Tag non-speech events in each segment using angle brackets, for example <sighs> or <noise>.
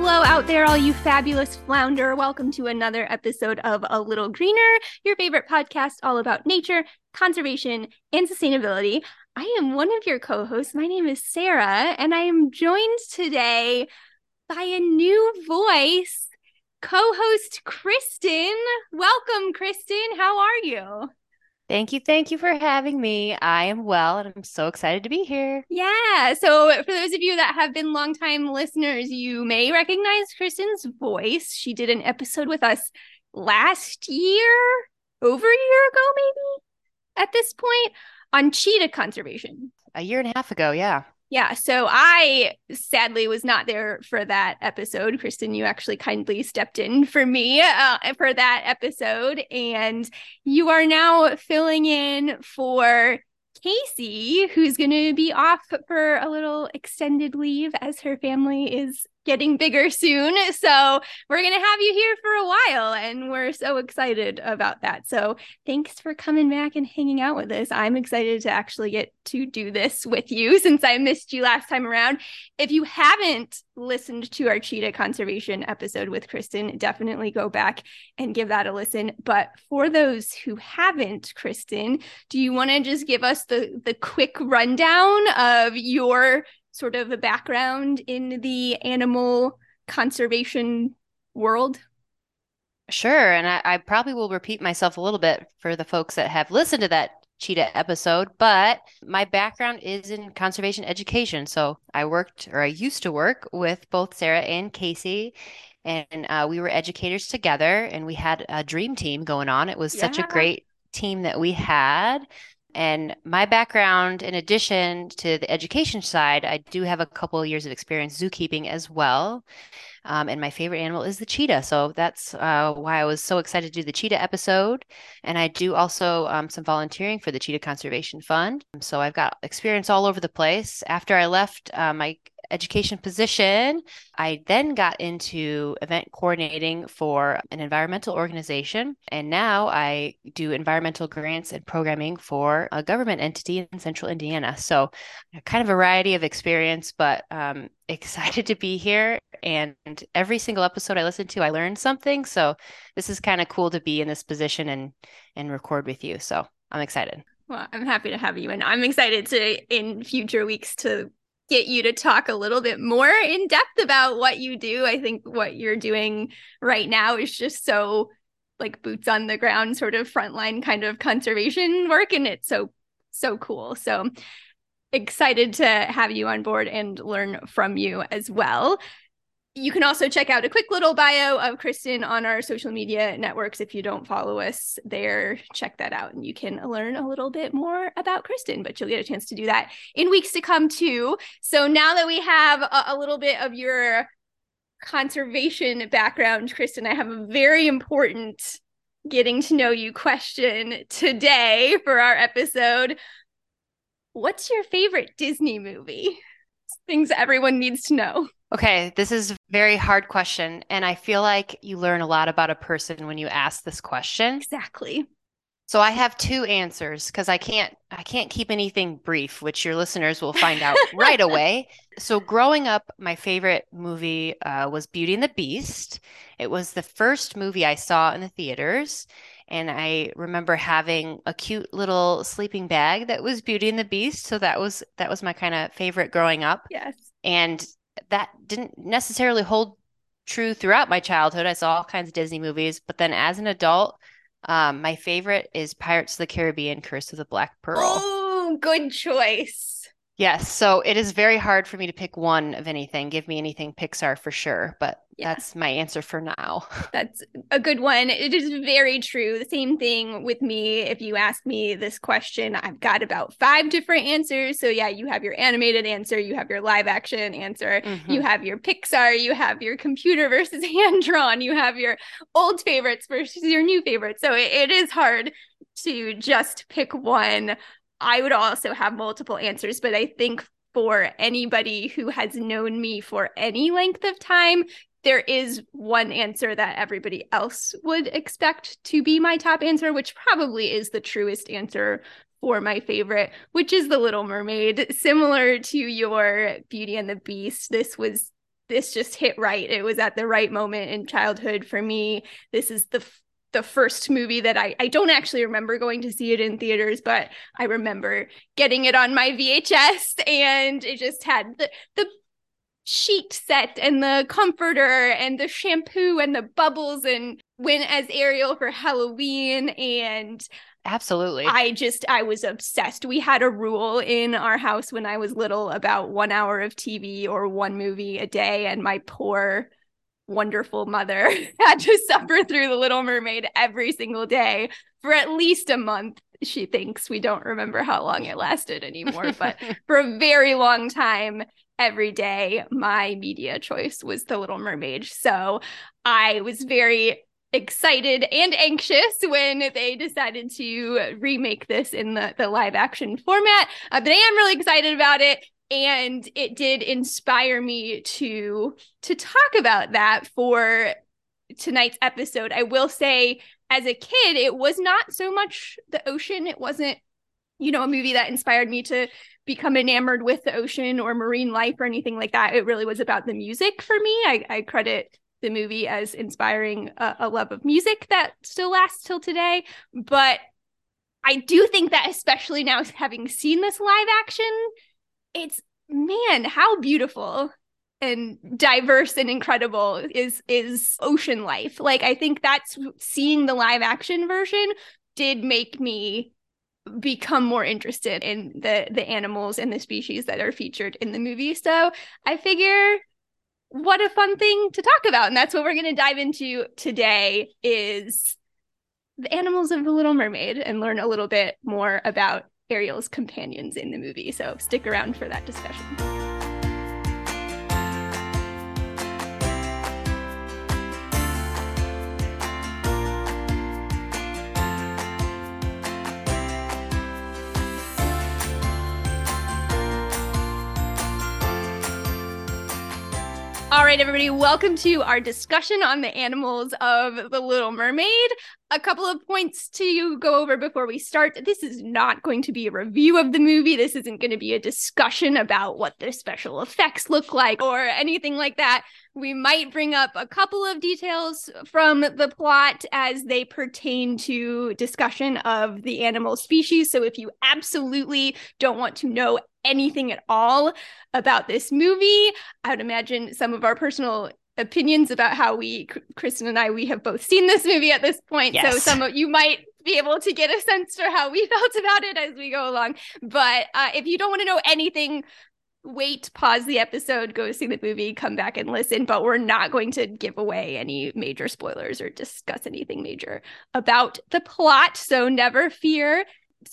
Hello, out there, all you fabulous flounder. Welcome to another episode of A Little Greener, your favorite podcast all about nature, conservation, and sustainability. I am one of your co hosts. My name is Sara, and I am joined today by a new voice, co host Kristen. Welcome, Kristen. How are you? Thank you. Thank you for having me. I am well and I'm so excited to be here. Yeah. So, for those of you that have been longtime listeners, you may recognize Kristen's voice. She did an episode with us last year, over a year ago, maybe at this point, on cheetah conservation. A year and a half ago. Yeah. Yeah, so I sadly was not there for that episode. Kristen, you actually kindly stepped in for me uh, for that episode, and you are now filling in for Casey, who's going to be off for a little extended leave as her family is getting bigger soon. So we're going to have you here for a while. And we're so excited about that. So thanks for coming back and hanging out with us. I'm excited to actually get to do this with you <laughs> since I missed you last time around. If you haven't listened to our cheetah conservation episode with Kristen, definitely go back and give that a listen. But for those who haven't, Kristen, do you want to just give us the the quick rundown of your sort of a background in the animal conservation world? Sure. And I, I, probably will repeat myself a little bit for the folks that have listened to that cheetah episode, but my background is in conservation education. So I worked or I used to work with both Sara and Casey. And uh, we were educators together and we had a dream team going on. It was yeah. such a great team that we had. And my background, in addition to the education side, I do have a couple of years of experience zookeeping as well. Um, and my favorite animal is the cheetah. So that's uh, why I was so excited to do the cheetah episode. And I do also um, some volunteering for the Cheetah Conservation Fund. So I've got experience all over the place. After I left uh, my education position. I then got into event coordinating for an environmental organization. And now I do environmental grants and programming for a government entity in central Indiana. So, kind of a variety of experience, but um, <laughs> excited to be here. And every single episode I listen to, I learn something. So, this is kind of cool to be in this position and, and record with you. So, I'm excited. Well, I'm happy to have you, and I'm excited to in future weeks to get you to talk a little bit more in depth about what you do. I think what you're doing right now is just so like boots on the ground sort of frontline kind of conservation work and it's so so cool. So excited to have you on board and learn from you as well. You can also check out a quick little bio of Kristen on our social media networks. If you don't follow us there, check that out and you can learn a little bit more about Kristen, but you'll get a chance to do that in weeks to come too. So now that we have a, a little bit of your conservation background, Kristen, I have a very important getting to know you question today for our episode. What's your favorite Disney movie? Things everyone needs to know. Okay, this is a very hard question. And I feel like you learn a lot about a person when you ask this question. Exactly. So I have two answers because I can't I can't keep anything brief, which your listeners will find out <laughs> right away. So growing up, my favorite movie uh, was Beauty and the Beast. It was the first movie I saw in the theaters, and I remember having a cute little sleeping bag that was Beauty and the Beast. So that was that was my kind of favorite growing up. Yes. And that didn't necessarily hold true throughout my childhood. I saw all kinds of Disney movies, but then as an adult, um, my favorite is Pirates of the Caribbean: Curse of the Black Pearl. Oh, good choice. Yes, so it is very hard for me to pick one of anything. Give me anything Pixar for sure, but yeah. that's my answer for now. <laughs> That's a good one. It is very true. The same thing with me. If you ask me this question, I've got about five different answers. So, yeah, you have your animated answer, you have your live action answer, mm-hmm. you have your Pixar, you have your computer versus <laughs> hand drawn, you have your old favorites versus your new favorites. So, it, it is hard to just pick one I would also have multiple answers, but I think for anybody who has known me for any length of time, there is one answer that everybody else would expect to be my top answer, which probably is the truest answer for my favorite, which is The Little Mermaid. Similar to your Beauty and the Beast, this was this just hit right. It was at the right moment in childhood for me. This is the the first movie that I I don't actually remember going to see it in theaters, but I remember getting it on my VHS and it just had the the sheet set and the comforter and the shampoo and the bubbles and went as Ariel for Halloween and Absolutely. I just I was obsessed. We had a rule in our house when I was little about 1 hour of TV or one movie a day and my poor wonderful mother <laughs> had to suffer through the little mermaid every single day for at least a month she thinks we don't remember how long it lasted anymore but <laughs> for a very long time every day my media choice was the little mermaid so i was very excited and anxious when they decided to remake this in the, the live action format. Uh, but I am really excited about it. And it did inspire me to to talk about that for tonight's episode. I will say, as a kid, it was not so much the ocean. It wasn't, you know, a movie that inspired me to become enamored with the ocean or marine life or anything like that. It really was about the music for me. I, I credit the movie as inspiring a, a love of music that still lasts till today. But I do think that, especially now having seen this live action, it's man, how beautiful and diverse and incredible is is ocean life. Like I think that's seeing the live action version did make me become more interested in the the animals and the species that are featured in the movie. So I figure what a fun thing to talk about and that's what we're going to dive into today is the animals of the little mermaid and learn a little bit more about ariel's companions in the movie so stick around for that discussion All right, everybody, welcome to our discussion on the animals of The Little Mermaid. A couple of points to go over before we start. This is not going to be a review of the movie. This isn't going to be a discussion about what the special effects look like or anything like that. We might bring up a couple of details from the plot as they pertain to discussion of the animal species. So if you absolutely don't want to know anything at all about this movie. I would imagine some of our personal opinions about how we, Kristen and I, we have both seen this movie at this point. Yes. So some of you might be able to get a sense for how we <laughs> felt about it as we go along. But uh, if you don't want to know anything, wait, pause the episode, go see the movie, come back and listen. But we're not going to give away any major spoilers or discuss anything major about the plot. So never fear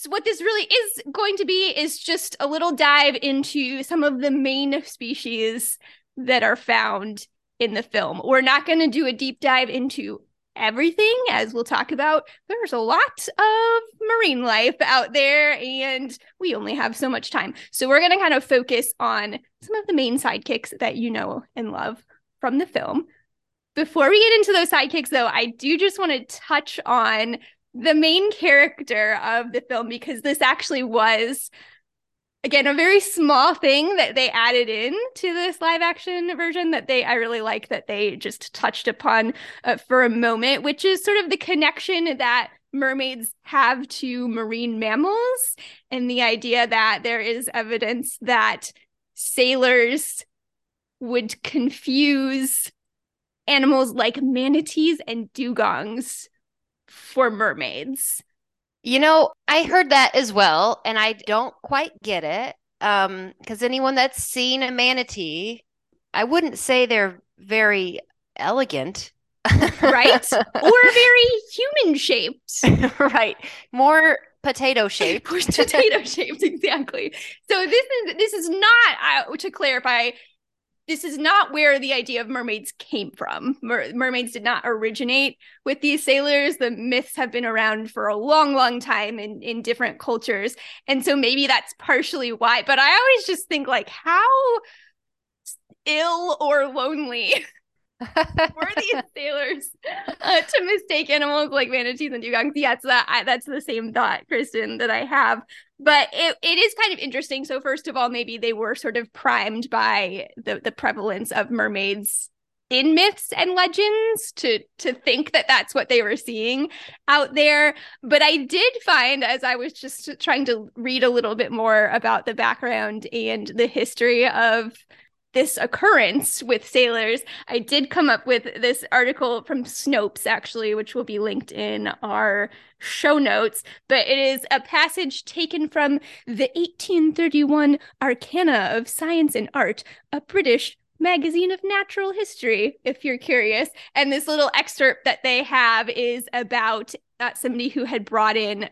what this really is going to be is just a little dive into some of the main species that are found in the film. We're not going to do a deep dive into everything, as we'll talk about. There's a lot of marine life out there, and we only have so much time. So we're going to kind of focus on some of the main sidekicks that you know and love from the film. Before we get into those sidekicks, though, I do just want to touch on the main character of the film because this actually was again a very small thing that they added in to this live action version that they i really like that they just touched upon uh, for a moment which is sort of the connection that mermaids have to marine mammals and the idea that there is evidence that sailors would confuse animals like manatees and dugongs for mermaids. You know, I heard that as well, and I don't quite get it. Um, because anyone that's seen a manatee, I wouldn't say they're very elegant. right? <laughs> or very human shaped. <laughs> right. More potato <laughs> shaped. potato shaped, exactly. So this is this is not uh, to clarify this is not where the idea of mermaids came from. Mer- mermaids did not originate with these sailors. The myths have been around for a long, long time in, in different cultures. And so maybe that's partially why. But I always just think, like, how ill or lonely worthy these <laughs> sailors uh, to mistake animals like manatees and dugongs. Yes, that I, that's the same thought, Kristen, that I have. But it, it is kind of interesting. So first of all, maybe they were sort of primed by the the prevalence of mermaids in myths and legends to to think that that's what they were seeing out there but i did find as i was just trying to read a little bit more about the background and the history of this occurrence with sailors, I did come up with this article from Snopes, actually, which will be linked in our show notes. But it is a passage taken from the 1831 Arcana of Science and Art, a British magazine of natural history, if you're curious. And this little excerpt that they have is about uh, somebody who had brought in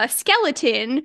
a skeleton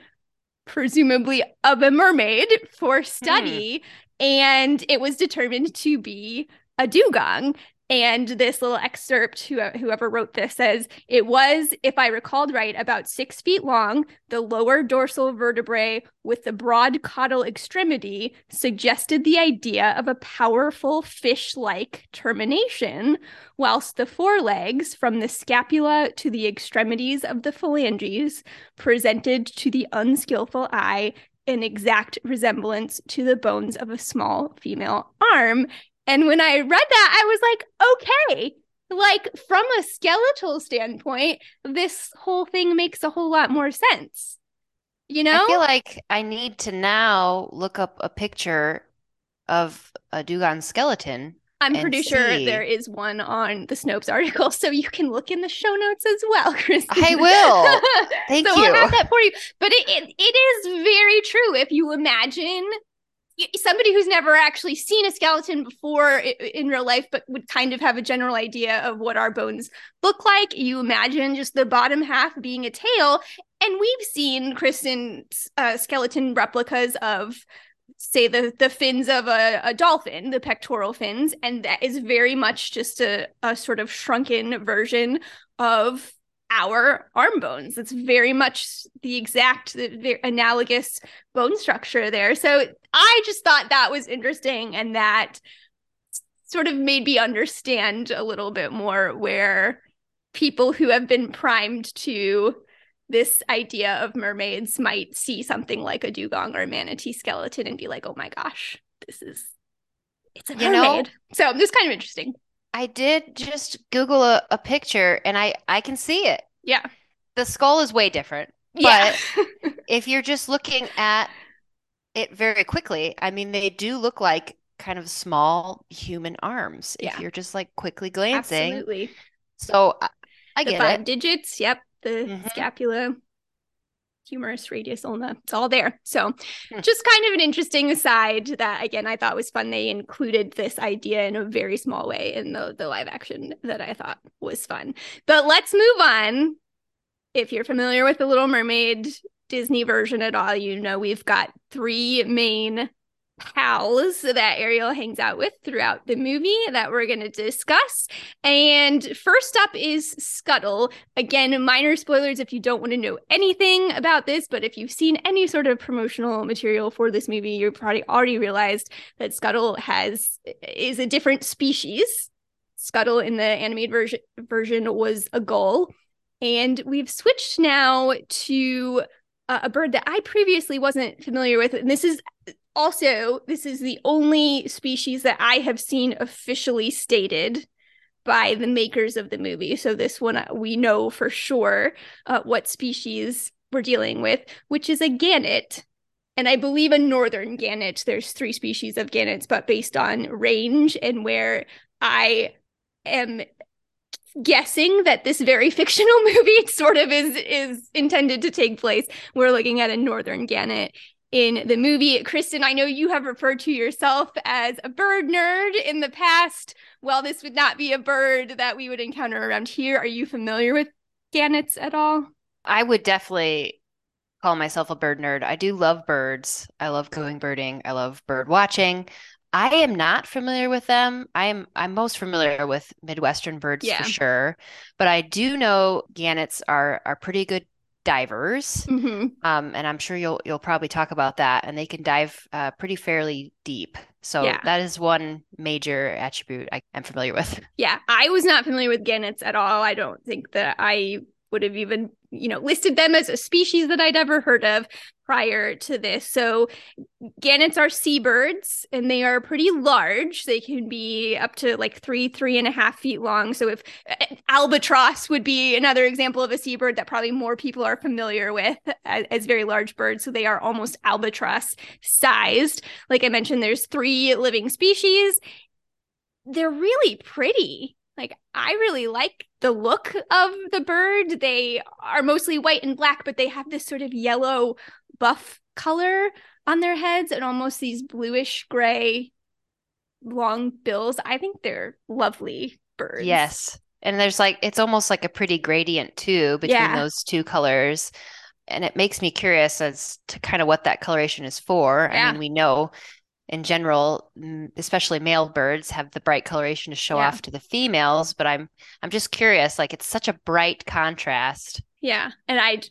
presumably of a mermaid for study and it was determined to be a dugong. And this little excerpt, whoever wrote this says it was, if I recalled right, about six feet long. The lower dorsal vertebrae with the broad caudal extremity suggested the idea of a powerful fish like termination, whilst the forelegs, from the scapula to the extremities of the phalanges, presented to the unskillful eye an exact resemblance to the bones of a small female arm. And when I read that, I was like, okay, like from a skeletal standpoint, this whole thing makes a whole lot more sense. You know? I feel like I need to now look up a picture of a dugong skeleton I'm pretty see. sure there is one on the Snopes article, so you can look in the show notes as well, <laughs> Christine. I will. <laughs> Thank so you. We'll have that for you. But it, it, it is very true. If you imagine somebody who's never actually seen a skeleton before in real life, but would kind of have a general idea of what our bones look like, you imagine just the bottom half being a tail. And we've seen Kristen uh, skeleton replicas of say the the fins of a, a dolphin the pectoral fins and that is very much just a, a sort of shrunken version of our arm bones. It's very much the exact the, analogous bone structure there. So i just thought that was interesting and that sort of made me understand a little bit more where people who have been primed to this idea of mermaids might see something like a dugong or a manatee skeleton and be like, oh my gosh, this is it's a mermaid. You know, so this is kind of interesting. I did just Google a, a picture and I I can see it. Yeah. The skull is way different. Yeah. But <laughs> if you're just looking at it very quickly, I mean they do look like kind of small human arms yeah. if you're just like quickly glancing. Absolutely. So I, I get five it. digits. Yep the mm-hmm. scapula humerus radius ulna it's all there so hmm. just kind of an interesting aside that again i thought was fun they included this idea in a very small way in the, the live action that i thought was fun but let's move on if you're familiar with the little mermaid disney version at all you know we've got three main pals that Ariel hangs out with throughout the movie that we're going to discuss. And first up is Scuttle. Again, minor spoilers if you don't want to know anything about this, but if you've seen any sort of promotional material for this movie, you probably already realized that Scuttle has is a different species. Scuttle in the animated version version was a gull. And we've switched now to a bird that I previously wasn't familiar with. And this is also, this is the only species that I have seen officially stated by the makers of the movie. So this one uh, we know for sure uh, what species we're dealing with, which is a gannet. And I believe a northern gannet. There's three species of gannets, but based on range and where I am guessing that this very <laughs> fictional movie sort of is is intended to take place. We're looking at a northern gannet in the movie. Kristen, I know you have referred to yourself as a bird nerd in the past. Well, this would not be a bird that we would encounter around here. Are you familiar with gannets at all? I would definitely call myself a bird nerd. I do love birds. I love going birding. I love bird watching. I am not familiar with them. I am I'm most familiar with Midwestern birds yeah. for sure. But I do know gannets are are pretty good divers, Mhm. um, and I'm sure you'll you'll probably talk about that. And they can dive uh, pretty fairly deep, so Yeah. that is one major attribute I am familiar with. Yeah, I was not familiar with gannets at all. I don't think that I would have even, you know, listed them as a species that I'd ever heard of prior to this. So, gannets are seabirds and they are pretty large. They can be up to like three, three and a half feet long. So, if albatross would be another example of a seabird that probably more people are familiar with as, as very large birds. So, they are almost albatross sized. Like I mentioned, there's three living species they're really pretty. Like I really like the look of the bird. They are mostly white and black, but they have this sort of yellow buff color on their heads and almost these bluish gray long bills. I think they're lovely birds. Yes. And there's like it's almost like a pretty gradient too between Yeah. those two colors. And it makes me curious as to kind of what that coloration is for. yeah. I mean, we know in general, especially male birds have the bright coloration to show Yeah. off to the females, but I'm I'm just curious, like it's such a bright contrast. Yeah. And I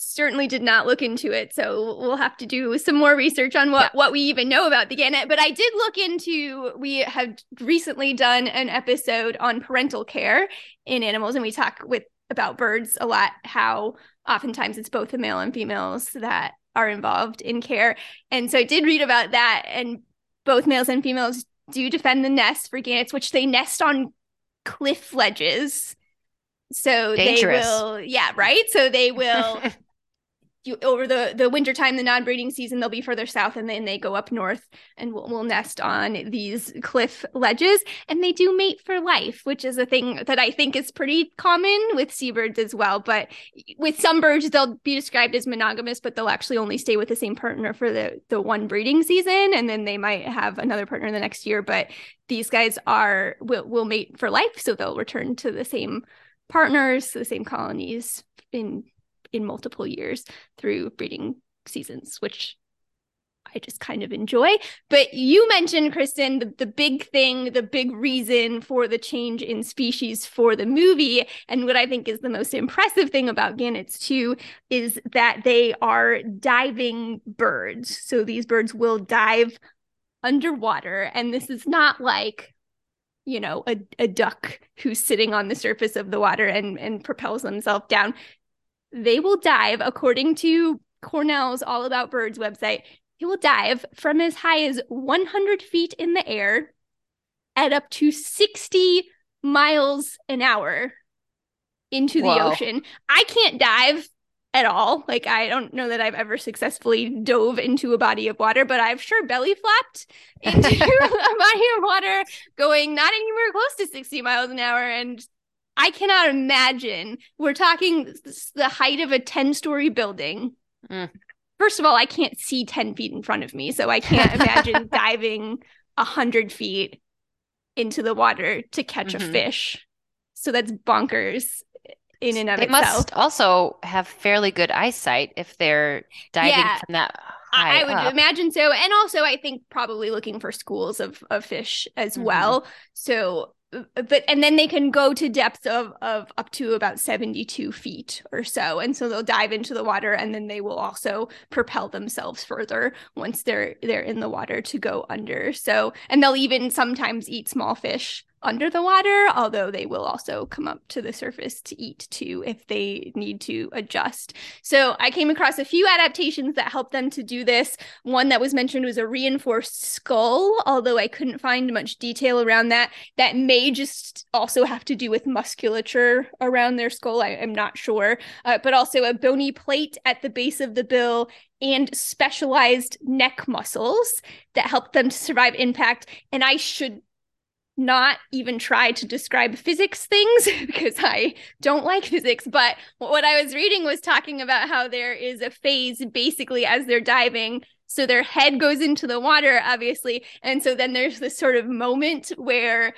certainly did not look into it. So we'll have to do some more research on what, Yeah. what we even know about the gannet. But I did look into, we have recently done an episode on parental care in animals, and we talk with about birds a lot, how oftentimes it's both the male and females that are involved in care. And so I did read about that, and both males and females do defend the nest for gannets, which they nest on cliff ledges. So Dangerous. they will, yeah, right. So they will <laughs> you, over the the winter time, the non breeding season, they'll be further south, and then they go up north and will, will nest on these cliff ledges, and they do mate for life, which is a thing that I think is pretty common with seabirds as well. But with some birds, they'll be described as monogamous, but they'll actually only stay with the same partner for the the one breeding season, and then they might have another partner the next year. But these guys are will will mate for life, so they'll return to the same partners, the same colonies in in multiple years through breeding seasons, which I just kind of enjoy. But you mentioned, Kristen, the, the big thing, the big reason for the change in species for the movie. And what I think is the most impressive thing about gannets, too, is that they are diving birds. So these birds will dive underwater. And this is not like you know a, a duck who's sitting on the surface of the water and and propels themselves down they will dive according to cornell's all about birds website they will dive from as high as 100 feet in the air at up to 60 miles an hour into the ocean. I can't dive at all. Like i don't know that i've ever successfully dove into a body of water but i've sure belly flopped into <laughs> <laughs> a body of water going not anywhere close to 60 miles an hour and i cannot imagine we're talking the height of a 10 story building Mm. first of all i can't see 10 feet in front of me so i can't <laughs> imagine diving 100 feet into the water to catch a Mhm. fish so that's bonkers in and of They itself must also have fairly good eyesight if they're diving Yeah. from that I, I would up. imagine so, and also I think probably looking for schools of of fish as Mhm. well. So, but and then they can go to depths of of up to about seventy two feet or so, and so they'll dive into the water, and then they will also propel themselves further once they're they're in the water to go under. So, and they'll even sometimes eat small fish under the water, although they will also come up to the surface to eat too if they need to adjust. So I came across a few adaptations that help them to do this. One that was mentioned was a reinforced skull, although I couldn't find much detail around that. That may just also have to do with musculature around their skull. I am not sure. Uh, but also a bony plate at the base of the bill and specialized neck muscles that help them to survive impact. And I should not even try to describe physics things <laughs> because I don't like physics. But what I was reading was talking about how there is a phase basically as they're diving. So their head goes into the water, obviously. And so then there's this sort of moment where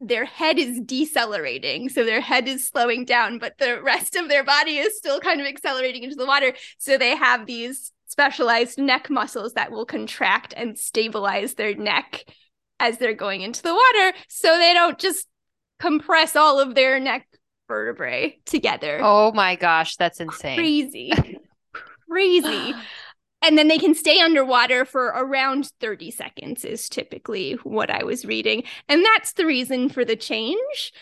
their head is decelerating. So their head is slowing down, but the rest of their body is still kind of accelerating into the water. So they have these specialized neck muscles that will contract and stabilize their neck as they're going into the water so they don't just compress all of their neck vertebrae together. Oh my gosh, that's insane. Crazy. Crazy. <sighs> And then they can stay underwater for around 30 seconds, is typically what I was reading. And that's the reason for the change,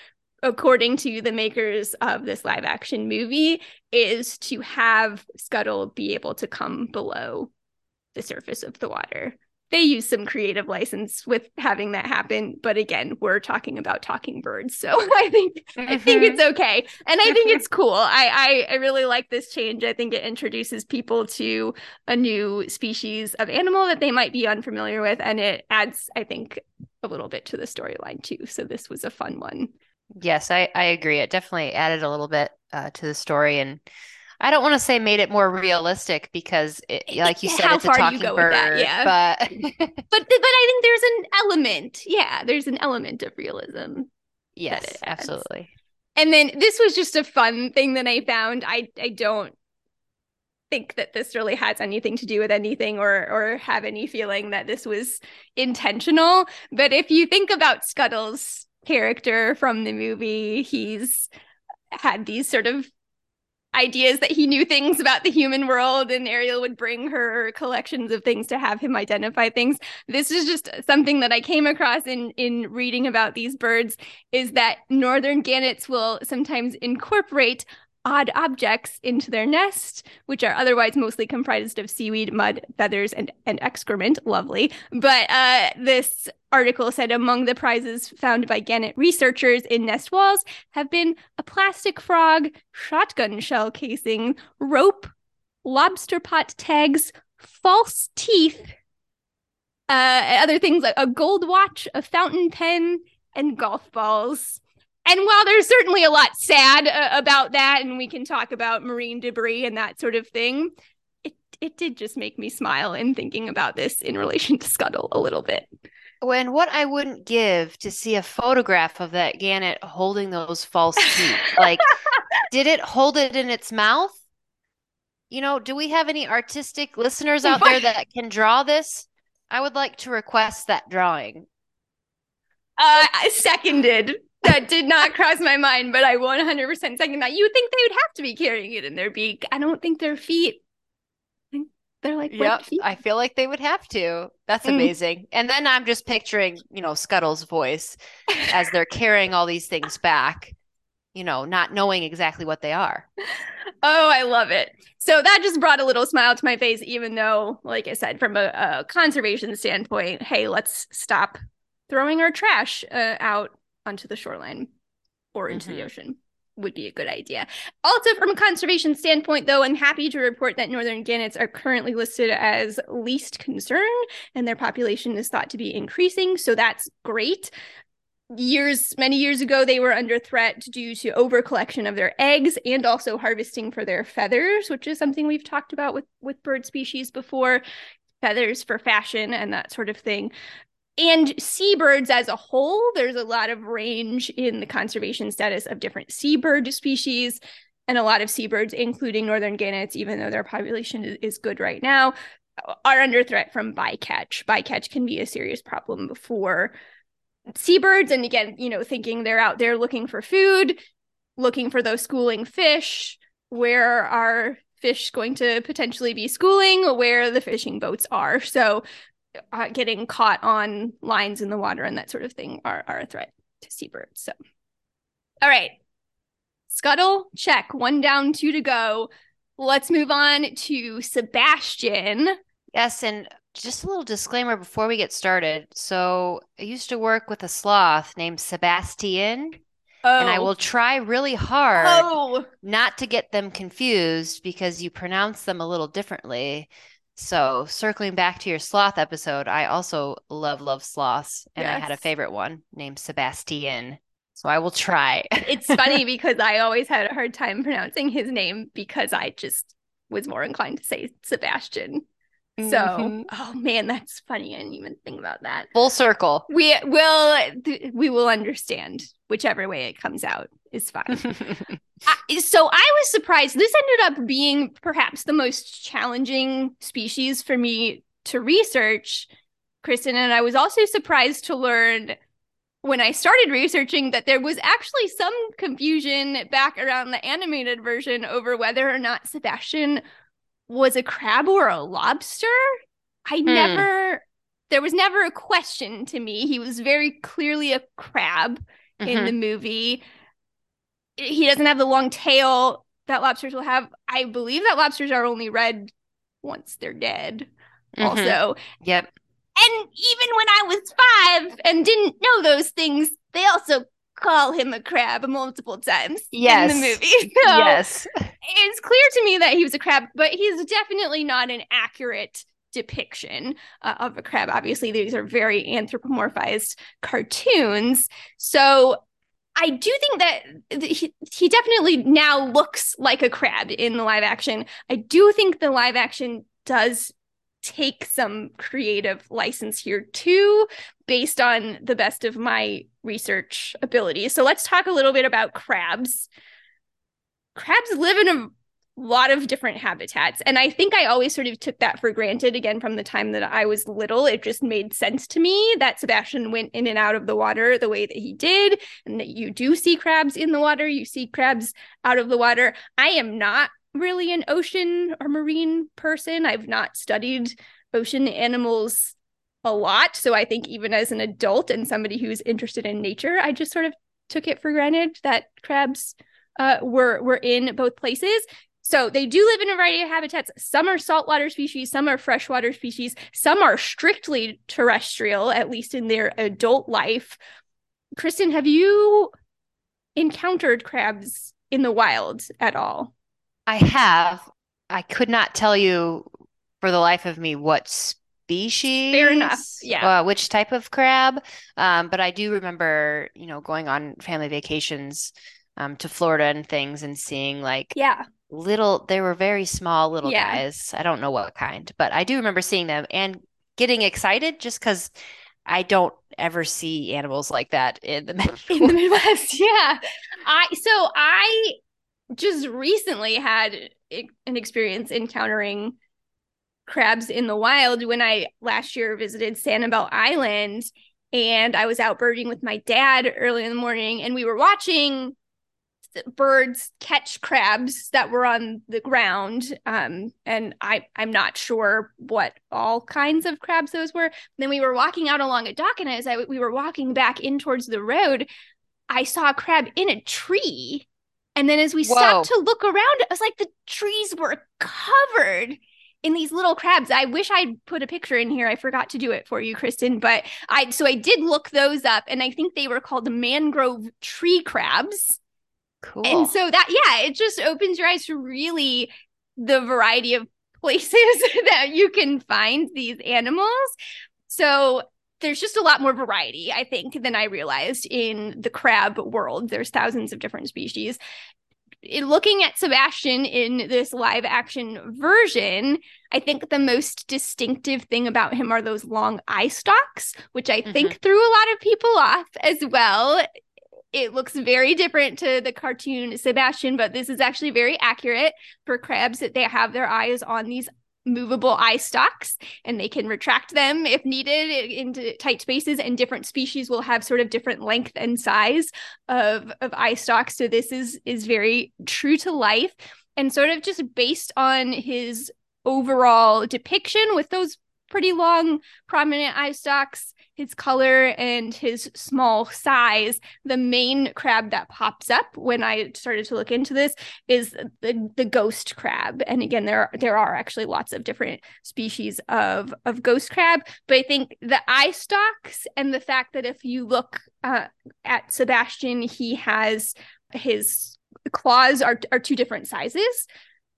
according to the makers of this live action movie, is to have Scuttle be able to come below the surface of the water they use some creative license with having that happen but again we're talking about talking birds so <laughs> i think mm-hmm. i think it's mm-hmm. okay and i think it's cool I, I i really like this change i think it introduces people to a new species of animal that they might be unfamiliar with and it adds i think a little bit to the storyline too so this was a fun one yes i i agree it definitely added a little bit uh, to the story and I don't want to say made it more realistic because, it, eh, like you said, How it's a talking bird. That, yeah, but <laughs> but but I think there's an element. Yeah, there's an element of realism. Yes, absolutely. And then this was just a fun thing that I found. I I don't think that this really has anything to do with anything or or have any feeling that this was intentional. But if you think about Scuttle's character from the movie, he's had these sort of ideas that he knew things about the human world and Ariel would bring her collections of things to have him identify things. This is just something that I came across in in reading about these birds is that northern gannets will sometimes incorporate odd objects into their nest, which are otherwise mostly comprised of seaweed, mud, feathers, and, and excrement. Lovely. But uh, this article said among the prizes found by Gannet researchers in nest walls have been a plastic frog, shotgun shell casing, rope, lobster pot tags, false teeth, uh, other things like a gold watch, a fountain pen, and golf balls. And while there's certainly a lot sad uh, about that, and we can talk about marine debris and that sort of thing, it it did just make me smile in thinking about this in relation to Scuttle a little bit. When what I wouldn't give to see a photograph of that gannet holding those false teeth, <laughs> like, did it hold it in its mouth? You know, do we have any artistic listeners out there that can draw this? I would like to request that drawing. Uh, seconded that did not cross my mind, but I 100% second that. You would think they would have to be carrying it in their beak. I don't think their feet. they're like yep. I feel like they would have to. That's mm. amazing. And then I'm just picturing, you know, Scuttle's voice as they're carrying all these things back. You know, not knowing exactly what they are. Oh, I love it. So that just brought a little smile to my face, even though, like I said, from a, a conservation standpoint, hey, let's stop throwing our trash uh, out onto the shoreline or into mm-hmm. the ocean would be a good idea. Also, from a conservation standpoint, though, I'm happy to report that northern gannets are currently listed as least concern and their population is thought to be increasing. So that's great. Years, many years ago, they were under threat due to overcollection of their eggs and also harvesting for their feathers, which is something we've talked about with, with bird species before feathers for fashion and that sort of thing and seabirds as a whole, there's a lot of range in the conservation status of different seabird species. And a lot of seabirds, including northern gannets, even though their population is, good right now, are under threat from bycatch. Bycatch can be a serious problem for seabirds. And again, you know, thinking they're out there looking for food, looking for those schooling fish. Where are fish going to potentially be schooling? Where the fishing boats are. So uh, getting caught on lines in the water and that sort of thing are, are a threat to seabirds. So, all right. Scuttle, check. One down, two to go. Let's move on to Sebastian. Yes. And just a little disclaimer before we get started. So, I used to work with a sloth named Sebastian. Oh. And I oh. will try really hard oh. not to get them confused because you pronounce them a little differently. So, circling back to your sloth episode, I also love love sloths, and yes. I had a favorite one named Sebastian. So I will try. it's funny <laughs> because I always had a hard time pronouncing his name because I just was more inclined to say Sebastian. So, mm-hmm. oh man, that's funny. I didn't even think about that. Full circle. We will we will understand whichever way it comes out is fine. <laughs> I, so I was surprised. This ended up being perhaps the most challenging species for me to research, Kristen. And I was also surprised to learn when I started researching that there was actually some confusion back around the animated version over whether or not Sebastian was a crab or a lobster. I hmm. never, there was never a question to me. He was very clearly a crab mm-hmm. in the movie. He doesn't have the long tail that lobsters will have. I believe that lobsters are only red once they're dead. Mm-hmm. Also, yep. And even when I was five and didn't know those things, they also call him a crab multiple times yes. in the movie. <laughs> So yes. It's clear to me that he was a crab, but he's definitely not an accurate depiction uh, of a crab. Obviously, these are very anthropomorphized cartoons. So I do think that he, he definitely now looks like a crab in the live action. I do think the live action does take some creative license here too, based on the best of my research abilities. So let's talk a little bit about crabs. Crabs live in a lot of different habitats. And I think I always sort of took that for granted again from the time that I was little. It just made sense to me that Sebastian went in and out of the water the way that he did, and that you do see crabs in the water, you see crabs out of the water. I am not really an ocean or marine person. I've not studied ocean animals a lot. So I think even as an adult and somebody who's interested in nature, I just sort of took it for granted that crabs uh, were were in both places. So they do live in a variety of habitats. Some are saltwater species, some are freshwater species, some are strictly terrestrial, at least in their adult life. Kristen, have you encountered crabs in the wild at all? I have. I could not tell you for the life of me what species. Fair enough. Yeah. Uh, which type of crab. Um, but I do remember, you know, going on family vacations um, to Florida and things and seeing like yeah little they were very small little yeah. guys. I don't know what kind but i do remember seeing them and getting excited just because i don't ever see animals like that in the midwest, <laughs> in the midwest. <laughs> Yeah. I so i just recently had an experience encountering crabs in the wild when I last year visited Sanibel Island and I was out birding with my dad early in the morning and we were watching birds catch crabs that were on the ground um, and I I'm not sure what all kinds of crabs those were. Then we were walking out along a dock and as I we were walking back in towards the road I saw a crab in a tree and then as we Whoa. stopped to look around, it was like the trees were covered in these little crabs. I wish I'd put a picture in here. I forgot to do it for you, Kristen. But I so I did look those up, and I think they were called mangrove tree crabs. Cool. And so that yeah, it just opens your eyes to really the variety of <laughs> places <laughs> that you can find these animals. So there's just a lot more variety, I think, than I realized in the crab world. There's thousands of different species. In looking at Sebastian in this live action version, I think the most distinctive thing about him are those long eye stalks, which I mm-hmm. think threw a lot of people off as well. It looks very different to the cartoon Sebastian, but this is actually very accurate for crabs that they have their eyes on these movable eye stalks and they can retract them if needed into tight spaces and different species will have sort of different length and size of of eye stalks. So this is is very true to life and sort of just based on his overall depiction with those pretty long prominent eye stalks his color and his small size, the main crab that pops up when I started to look into this is the, the ghost crab. And again, there are, there are actually lots of different species of of ghost crab, but I think the eye stalks and the fact that if you look uh, at Sebastian, he has his claws are are two different sizes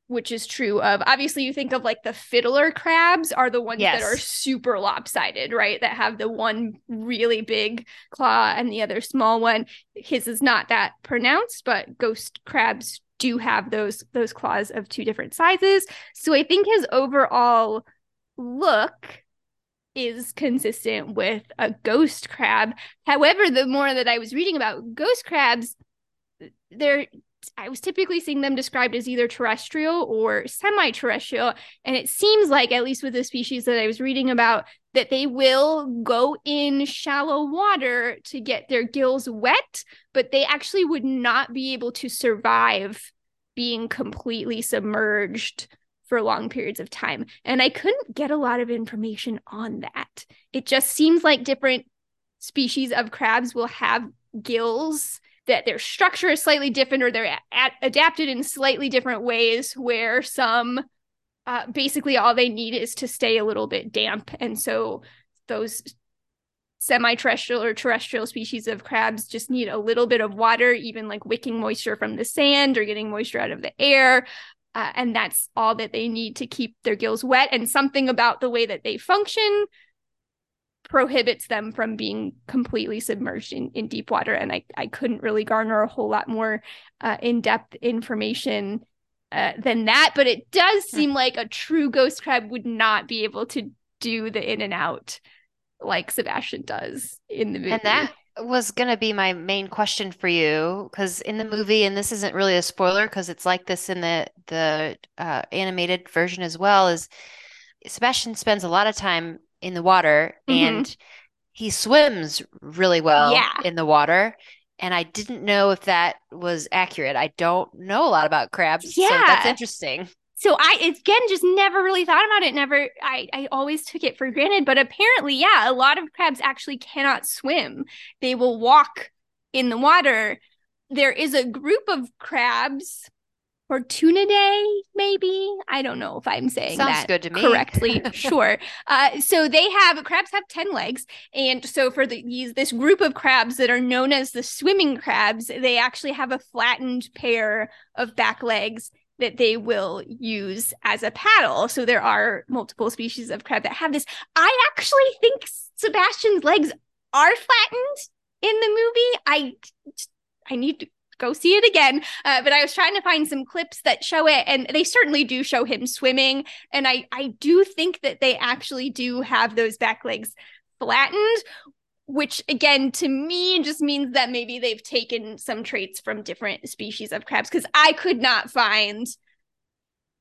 which is true of obviously you think of like the fiddler crabs are the ones yes. that are super lopsided right? That have the one really big claw and the other small one. His is not that pronounced but ghost crabs do have those those claws of two different sizes. So i think his overall look is consistent with a ghost crab. However the more that i was reading about ghost crabs they're I was typically seeing them described as either terrestrial or semi terrestrial. And it seems like, at least with the species that I was reading about, that they will go in shallow water to get their gills wet, but they actually would not be able to survive being completely submerged for long periods of time. And I couldn't get a lot of information on that. It just seems like different species of crabs will have gills that their structure is slightly different or they're a- adapted in slightly different ways where some uh, basically all they need is to stay a little bit damp. And so those semi-terrestrial or terrestrial species of crabs just need a little bit of water even like wicking moisture from the sand or getting moisture out of the air uh, and that's all that they need to keep their gills wet. And something about the way that they function prohibits them from being completely submerged in, in deep water. And I, I couldn't really garner a whole lot more uh, in depth information uh, than that. But it does hmm. seem like a true ghost crab would not be able to do the in and out like Sebastian does in the movie. And that was going to be my main question for you because in the movie and this isn't really a spoiler because it's like this in the the uh, animated version as well is Sebastian spends a lot of time in the water mm-hmm. and he swims really well yeah. in the water and I didn't know if that was accurate. I don't know a lot about crabs, yeah. so that's interesting. So I again just never really thought about it. Never I I always took it for granted, but apparently, yeah, a lot of crabs actually cannot swim. They will walk in the water. There is a group of crabs Portunidae, maybe. I don't know if I'm saying Sounds that good to me. correctly. <laughs> sure. Uh, so they have crabs have 10 legs. And so for the, these this group of crabs that are known as the swimming crabs, they actually have a flattened pair of back legs that they will use as a paddle. So there are multiple species of crab that have this. I actually think Sebastian's legs are flattened in the movie. I I need to go see it again. Uh, but I was trying to find some clips that show it, and they certainly do show him swimming. And I I do think that they actually do have those back legs flattened, which again to me just means that maybe they've taken some traits from different species of crabs because I could not find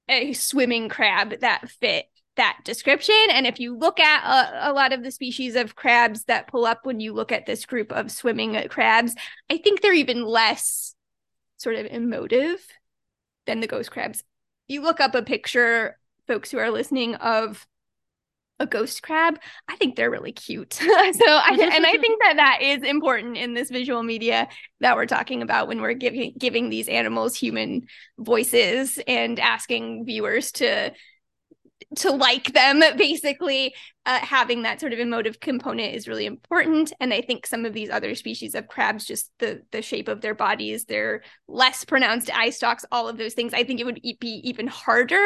a swimming crab that fit that description. And if you look at a, a, lot of the species of crabs that pull up when you look at this group of swimming crabs, I think they're even less sort of emotive than the ghost crabs. You look up a picture, folks who are listening, of a ghost crab, I think they're really cute. <laughs> so, I, <laughs> and I think that that is important in this visual media that we're talking about when we're giving giving these animals human voices and asking viewers to to like them basically uh, having that sort of emotive component is really important. And i think some of these other species of crabs just the the shape of their bodies their less pronounced eye stalks all of those things i think it would be even harder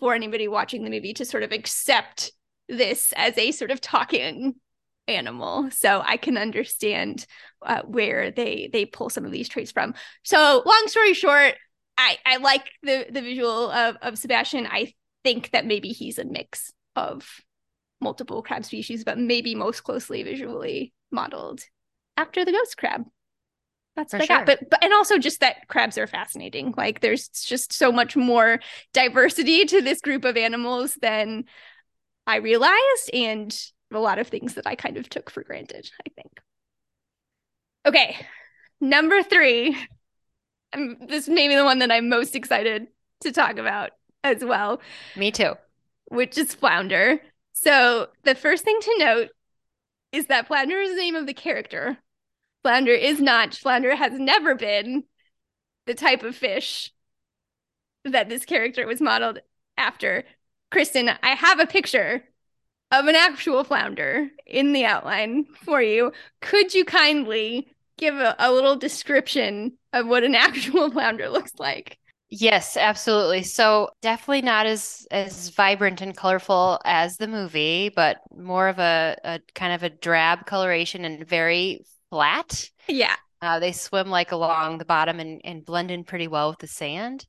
for anybody watching the movie to sort of accept this as a sort of talking animal. So i can understand uh, where they they pull some of these traits from. So long story short I, I like the the visual of, of Sebastian. I think that maybe he's a mix of multiple crab species, but maybe most closely visually modeled after the ghost crab. That's For what sure. I got. But but and also just that crabs are fascinating. Like there's just so much more diversity <laughs> to this group of animals than I realized and a lot of things that I kind of took for granted, I think. Okay. Number three. Um, <laughs> this may be the one that I'm most excited to talk about as well. Me too. Which is Flounder. So the first thing to note is that Flounder is the name of the character. Flounder is not, Flounder has never been the type of fish that this character was modeled after. Kristen, I have a picture of an actual flounder in the outline for you. Could you kindly give a, a little description of what an <laughs> actual flounder looks like? Yes, absolutely. So definitely not as as vibrant and colorful as the movie, but more of a, a kind of a drab coloration and very flat. Yeah. Uh, they swim like along the bottom and, and blend in pretty well with the sand.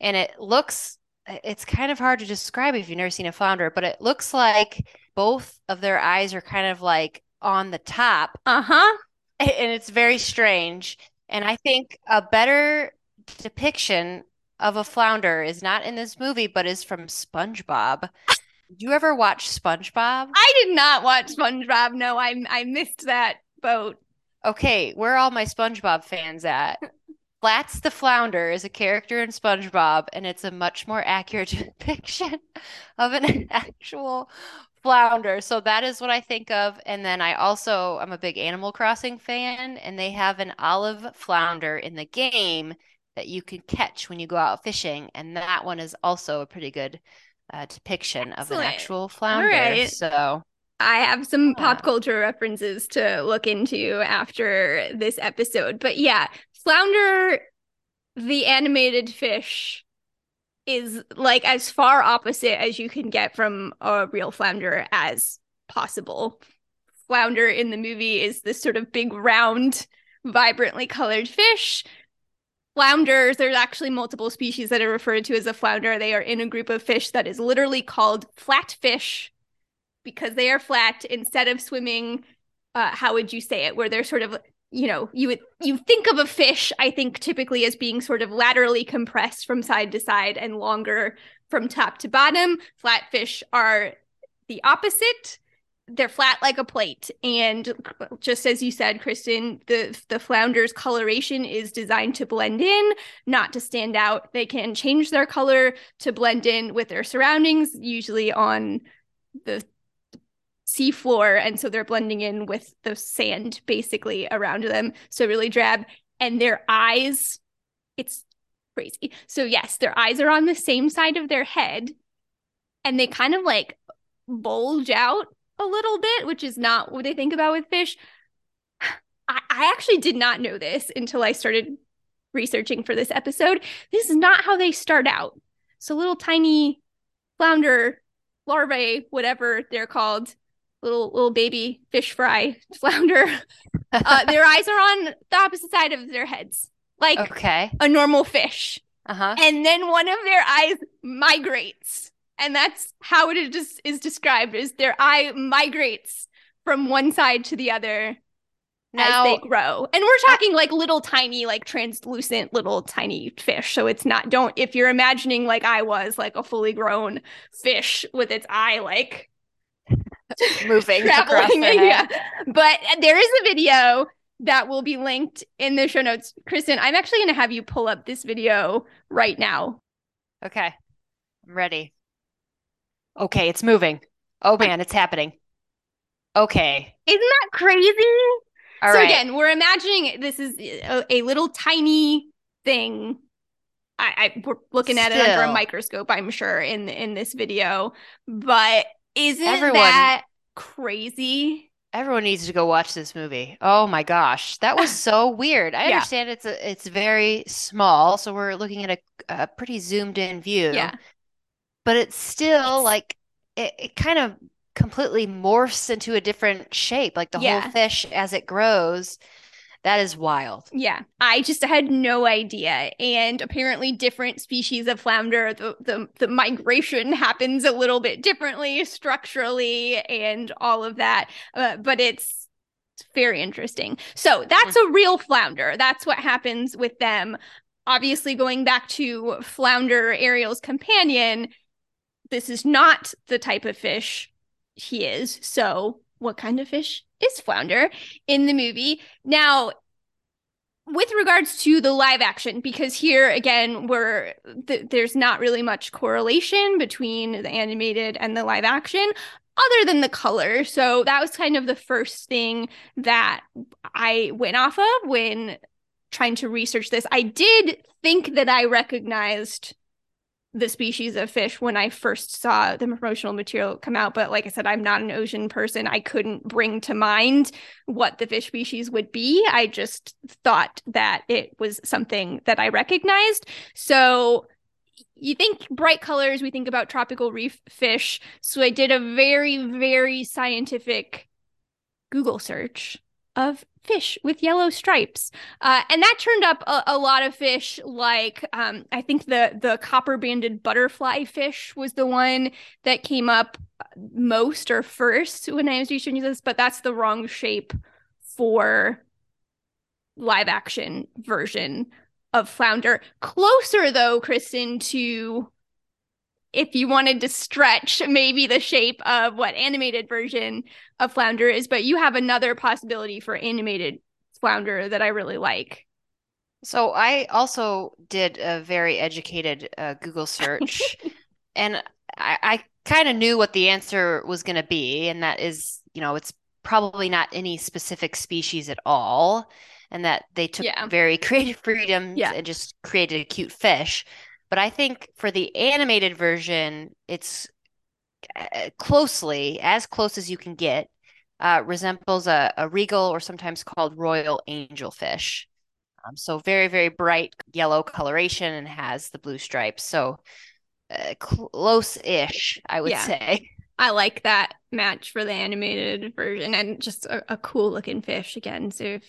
And it looks it's kind of hard to describe if you've never seen a flounder, but it looks like both of their eyes are kind of like on the top. Uh-huh. And it's very strange. And I think a better depiction of a flounder is not in this movie, but is from SpongeBob. Did you ever watch SpongeBob? I did not watch SpongeBob. No, I I missed that boat. Okay, where are all my SpongeBob fans at? Flats the Flounder is a character in SpongeBob, and it's a much more accurate <laughs> depiction of an actual flounder. So that is what I think of. And then I also I'm a big Animal Crossing fan, and they have an olive flounder in the game that you can catch when you go out fishing, and that one is also a pretty good uh, depiction Excellent. of an actual flounder. right. So I have some Yeah. pop culture references to look into after this episode. But yeah, Flounder, the animated fish, is like as far opposite as you can get from a real flounder as possible. Flounder in the movie is this sort of big, round, vibrantly colored fish. Flounders, there's actually multiple species that are referred to as a flounder. They are in a group of fish that is literally called flatfish because they are flat instead of swimming uh, how would you say it? Where they're sort of you know you would you think of a fish i think typically as being sort of laterally compressed from side to side and longer from top to bottom. Flatfish are the opposite they're flat like a plate. And just as you said kristen the the flounder's coloration is designed to blend in not to stand out. They can change their color to blend in with their surroundings usually on the seafloor. And so they're blending in with the sand basically around them. So really drab. And their eyes it's crazy. So yes their eyes are on the same side of their head. And they kind of like bulge out a little bit which is not what they think about with fish. <sighs> I, I actually did not know this until i started researching for this episode. This is not how they start out. So little tiny flounder larvae whatever they're called little little baby fish fry <laughs> flounder uh, their <laughs> eyes are on the opposite side of their heads like okay. a normal fish. Uh-huh. and then one of their eyes migrates and that's how it is, is described is their eye migrates from one side to the other Now as they grow. And we're talking like little tiny like translucent little tiny fish. So it's not don't if you're imagining like i was like a fully grown fish with its eye like <laughs> moving traveling. <laughs> yeah. but uh, there is a video that will be linked in the show notes. Kristen i'm actually going to have you pull up this video right now. Okay. I'm ready. Okay, it's moving. Oh man, it's happening. Okay. isn't that crazy All so right. again, we're imagining this is a, a little tiny thing. I, I we're looking at it under a microscope, I'm sure, in in this video. But isn't Everyone- that crazy? Everyone needs to go watch this movie. Oh my gosh, that was <laughs> so weird. I Yeah. understand it's a, it's very small, so we're looking at a, a pretty zoomed in view. Yeah. But it's still It's- like it, it kind of completely morphs into a different shape, like the Yeah. whole fish as it grows. That is wild. Yeah, I just had no idea. And apparently, different species of flounder, the, the the migration happens a little bit differently structurally, and all of that. Uh, but it's it's very interesting. So that's a real flounder. That's what happens with them. Obviously, going back to flounder Ariel's companion, this is not the type of fish he is. So, what kind of fish is flounder in the movie? Now, with regards to the live action, because here again, we're th- there's not really much correlation between the animated and the live action, other than the color. So that was kind of the first thing that I went off of when trying to research this. I did think that I recognized the species of fish when I first saw the promotional material come out. But like I said, I'm not an ocean person. I couldn't bring to mind what the fish species would be. I just thought that it was something that I recognized. So you think bright colors, we think about tropical reef fish. So I did a very, very scientific Google search of fish with yellow stripes. Uh, and that turned up a, a lot of fish like um, I think the the copper banded butterfly fish was the one that came up most or first when I was researching this, but that's the wrong shape for live action version of flounder. Closer though, Kristen, to if you wanted to stretch maybe the shape of what animated version of flounder is, but you have another possibility for animated flounder that I really like. So I also did a very educated uh, Google search, <laughs> and I, I kind of knew what the answer was going to be, and that is, you know, it's probably not any specific species at all, and that they took yeah. very <laughs> creative freedoms yeah. and just created a cute fish. But I think for the animated version, it's uh, closely, as close as you can get, uh, resembles a, a regal or sometimes called royal angelfish. Um, so very, very bright yellow coloration and has the blue stripes. So uh, close-ish, I would yeah. say. <laughs> I like that match for the animated version and just a, a cool looking fish again. So if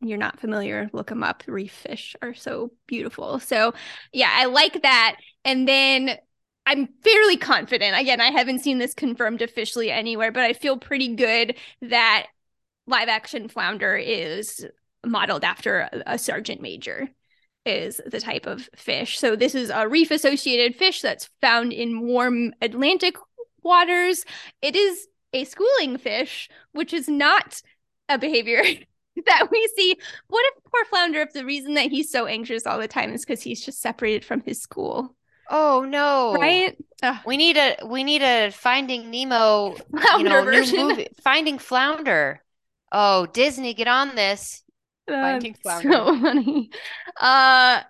you're not familiar, look them up. Reef fish are so beautiful. So yeah, I like that. And then I'm fairly confident. Again, I haven't seen this confirmed officially anywhere, but I feel pretty good that live action flounder is modeled after a, sergeant major is the type of fish. So this is a reef associated fish that's found in warm Atlantic waters. It is a schooling fish, which is not a behavior <laughs> that we see. What if poor flounder, if the reason that he's so anxious all the time is because he's just separated from his school? Oh no! Right? Ugh. We need a we need a Finding Nemo, <laughs> flounder you know, version. new movie. Finding Flounder. Oh, Disney, get on this. Finding Flounder. So <laughs> funny. Uh,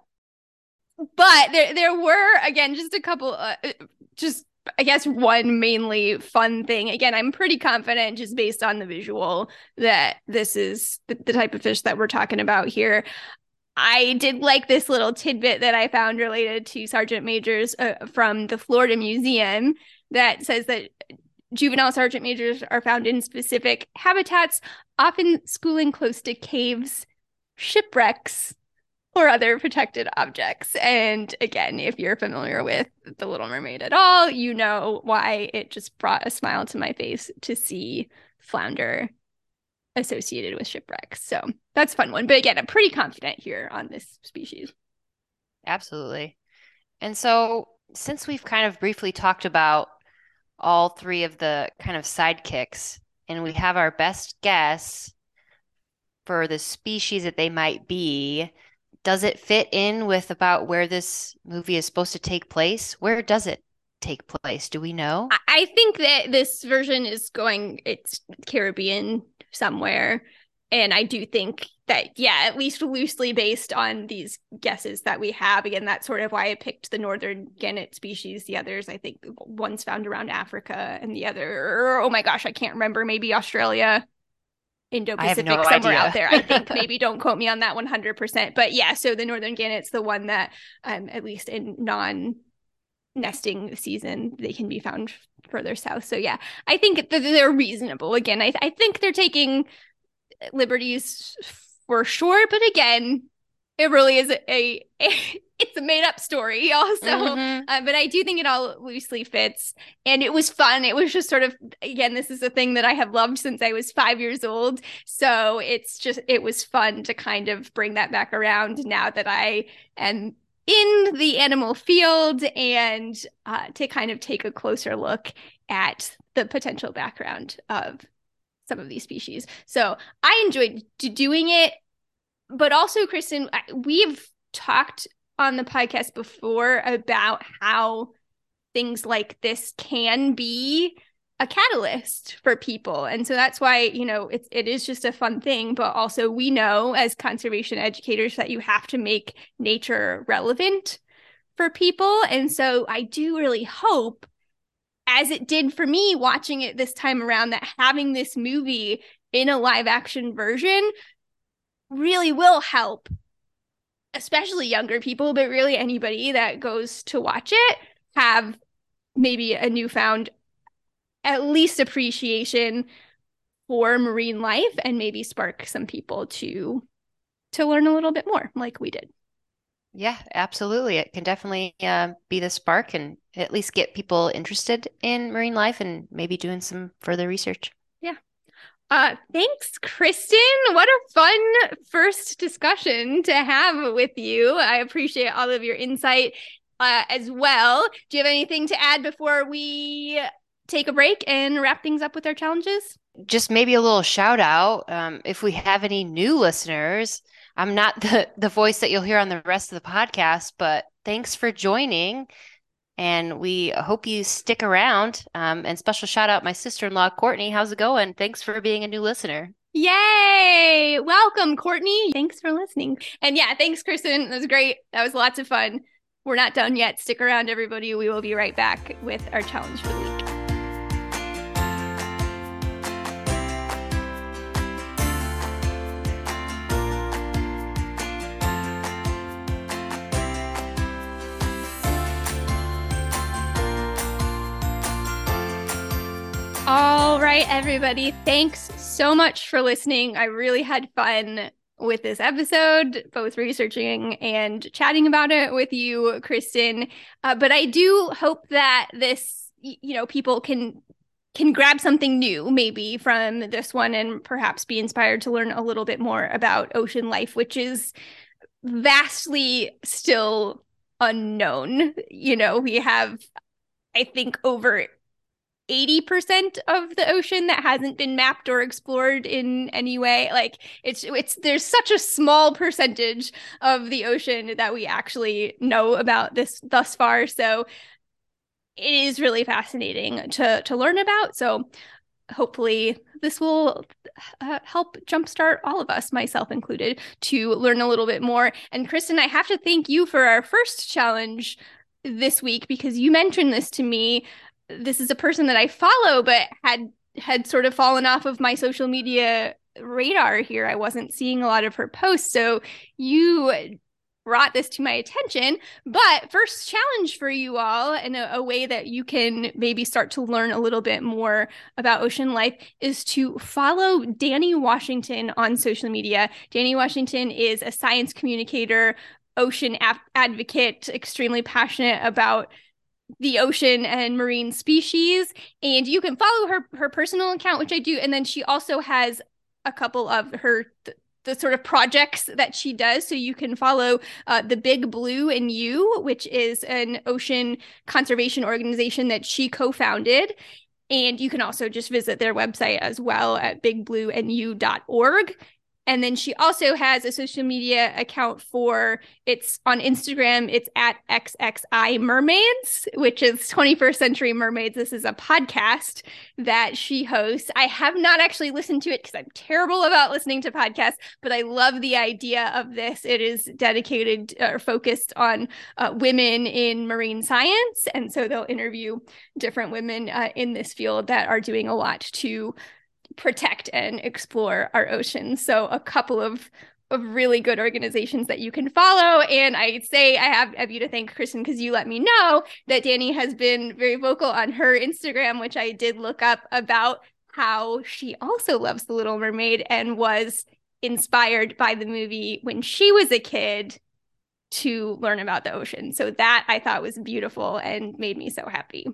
but there there were again just a couple, uh, just I guess one mainly fun thing. Again, I'm pretty confident just based on the visual that this is the, the type of fish that we're talking about here. I did like this little tidbit that I found related to Sergeant Majors uh, from the Florida Museum that says that juvenile sergeant majors are found in specific habitats, often schooling close to caves, shipwrecks, or other protected objects. And again, if you're familiar with The Little Mermaid at all, you know why it just brought a smile to my face to see flounder associated with shipwrecks. So that's fun one. But again, I'm pretty confident here on this species. Absolutely. And so since we've kind of briefly talked about all three of the kind of sidekicks and we have our best guess for the species that they might be, does it fit in with about where this movie is supposed to take place? Where does it take place? Do we know? I think that this version is going, it's Caribbean somewhere. And I do think that, yeah, at least loosely based on these guesses that we have. Again, that's sort of why I picked the northern gannet species. The others, I think one's found around Africa and the other, oh my gosh, I can't remember, maybe Australia. Indo-Pacific no somewhere idea. out there. I think <laughs> maybe don't quote me on that 100%. But yeah, so the northern gannet's the one that um at least in non nesting season they can be found further south so yeah i think they're reasonable again I, I think they're taking liberties for sure but again it really is a, a, a <laughs> <laughs> it's a made up story also mm-hmm. uh, but i do think it all loosely fits and it was fun it was just sort of again this is a thing that i have loved since i was five years old so it's just it was fun to kind of bring that back around now that i am in the animal field and uh, to kind of take a closer look at the potential background of some of these species. So I enjoyed doing it, but also, Kristen, we've talked on the podcast before about how things like this can be a catalyst for people. And so that's why you know it's it is just a fun thing. But also we know as conservation educators that you have to make nature relevant for people. And so i do really hope as it did for me watching it this time around that having this movie in a live action version really will help especially younger people but really anybody that goes to watch it have maybe a newfound at least appreciation for marine life and maybe spark some people to to learn a little bit more like we did. Yeah absolutely. It can definitely uh, be the spark and at least get people interested in marine life and maybe doing some further research Uh, thanks, Kristen. What a fun first discussion to have with you. I appreciate all of your insight uh, as well. Do you have anything to add before we take a break and wrap things up with our challenges? Just maybe a little shout out. Um, if we have any new listeners, I'm not the, the voice that you'll hear on the rest of the podcast, but thanks for joining. And we hope you stick around. Um, and special shout out my sister in law, Courtney. How's it going? Thanks for being a new listener. Yay! Welcome, Courtney. Thanks for listening. And yeah, thanks, Kristen. That was great. That was lots of fun. We're not done yet. Stick around, everybody. We will be right back with our challenge for the week. All right, everybody. Thanks so much for listening. I really had fun with this episode, both researching and chatting about it with you, Kristen. Uh, but I do hope that this, you know, people can can grab something new maybe from this one and perhaps be inspired to learn a little bit more about ocean life, which is vastly still unknown. You know, we have I think over 80% of the ocean that hasn't been mapped or explored in any way. Like it's it's there's such a small percentage of the ocean that we actually know about this thus far. So it is really fascinating to to learn about. So hopefully this will uh, help jumpstart all of us myself included to learn a little bit more. And kristen i have to thank you for our first challenge this week because you mentioned this to me this is a person that I follow, but had had sort of fallen off of my social media radar here. I wasn't seeing a lot of her posts. So you brought this to my attention. But first challenge for you all, in a, a, way that you can maybe start to learn a little bit more about ocean life, is to follow Danni Washington on social media. Danni Washington is a science communicator, ocean advocate, extremely passionate about the ocean and marine species and you can follow her her personal account which i do and then she also has a couple of her th- the sort of projects that she does. So you can follow uh, the big blue and you which is an ocean conservation organization that she co-founded. And you can also just visit their website as well at bigblueandyou.org and then she also has a social media account for it's on Instagram. It's at XXI Mermaids, which is 21st Century Mermaids. This is a podcast that she hosts. I have not actually listened to it because I'm terrible about listening to podcasts, but I love the idea of this. It is dedicated or uh, focused on uh, women in marine science. And so they'll interview different women uh, in this field that are doing a lot to protect and explore our oceans. So a couple of of really good organizations that you can follow. And I say I have, have you to thank, Kristen, because you let me know that Danni has been very vocal on her Instagram, which I did look up about how she also loves The Little Mermaid and was inspired by the movie when she was a kid to learn about the ocean. So that I thought was beautiful and made me so happy.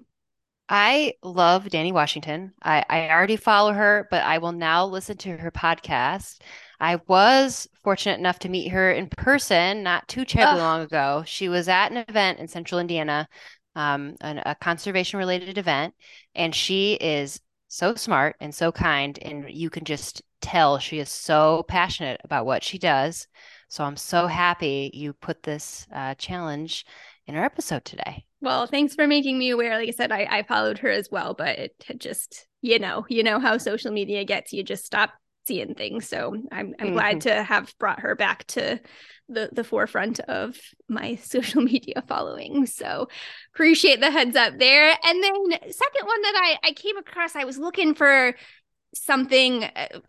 I love Danni Washington. I, I already follow her, but I will now listen to her podcast. I was fortunate enough to meet her in person not too terribly long ago. She was at an event in central Indiana, um, an, a conservation related event, and she is so smart and so kind. And you can just tell she is so passionate about what she does. So I'm so happy you put this uh, challenge in our episode today. Well, thanks for making me aware. Like I said, I, I followed her as well, but it just, you know, you know how social media gets you just stop seeing things. So I'm I'm mm-hmm. glad to have brought her back to the the forefront of my <laughs> social media following. So appreciate the heads up there. And then second one that I I came across, I was looking for something uh,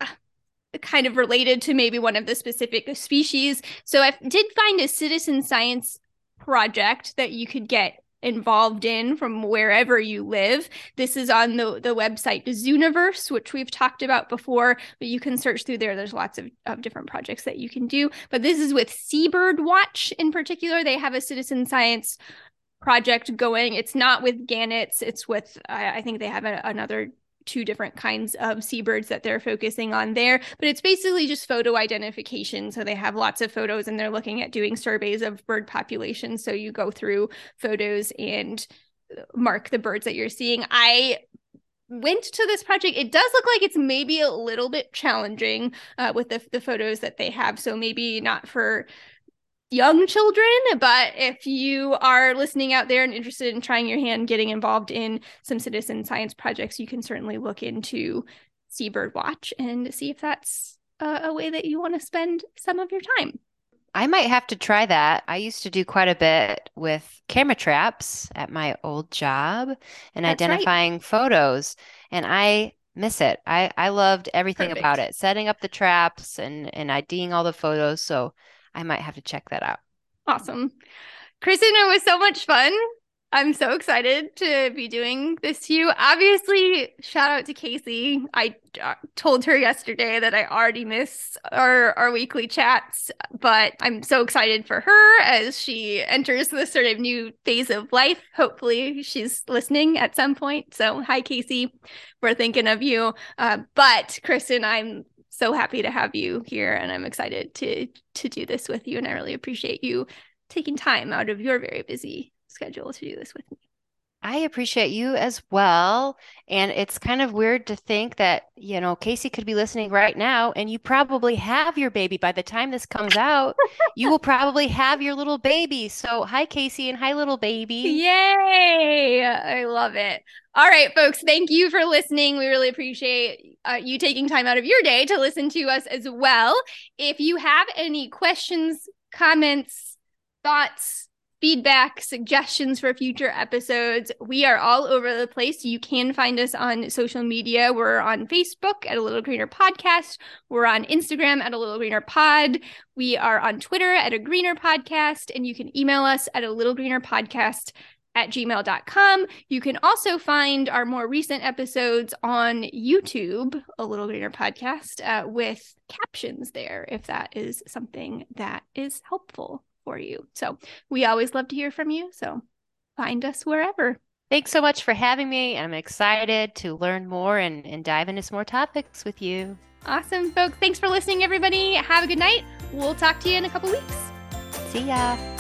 kind of related to maybe one of the specific species. So I did find a citizen science project that you could get involved in from wherever you live. This is on the, the website Zooniverse, which we've talked about before, but you can search through there. There's lots of, of different projects that you can do. But this is with Seabird Watch in particular. They have a citizen science project going. It's not with gannets, it's with, I, I think they have a, another two different kinds of seabirds that they're focusing on there. But it's basically just photo identification. So they have lots of photos and they're looking at doing surveys of bird populations. So you go through photos and mark the birds that you're seeing. I went to this project it does look like it's maybe a little bit challenging uh, with the, the photos that they have so maybe not for young children but if you are listening out there and interested in trying your hand getting involved in some citizen science projects you can certainly look into seabird watch and see if that's a, a way that you want to spend some of your time I might have to try that. I used to do quite a bit with camera traps at my old job and That's identifying right. photos, and I miss it. I I loved everything Perfect. about it, setting up the traps and and IDing all the photos. So I might have to check that out. Awesome. Kristen, it was so much fun. I'm so excited to be doing this to you. Obviously, shout out to Casey. I uh, told her yesterday that I already miss our, our weekly chats, but I'm so excited for her as she enters this sort of new phase of life. Hopefully, she's listening at some point. So, hi, Casey. We're thinking of you. Uh, but, Kristen, I'm so happy to have you here and I'm excited to to do this with you and I really appreciate you taking time out of your very busy schedule to do this with me. I appreciate you as well. And it's kind of weird to think that, you know, Casey could be listening right now and you probably have your baby by the time this comes out. you will probably have your little baby. So, hi, Casey, and hi, little baby. Yay. I love it. All right, folks, thank you for listening. We really appreciate uh, you taking time out of your day to listen to us as well. If you have any questions, comments, thoughts, feedback, suggestions for future episodes. We are all over the place. You can find us on social media. We're on Facebook at a Little Greener Podcast. We're on Instagram at a Little Greener Pod. We are on Twitter at a Greener Podcast. And you can email us at a Little Greener Podcast at gmail.com. You can also find our more recent episodes on YouTube, a Little Greener Podcast, uh, with captions there if that is something that is helpful for you. So we always love to hear from you. So find us wherever. Thanks so much for having me. I'm excited to learn more and, and dive into some more topics with you. Awesome, folks. Thanks for listening, everybody. Have a good night. We'll talk to you in a couple weeks. See ya.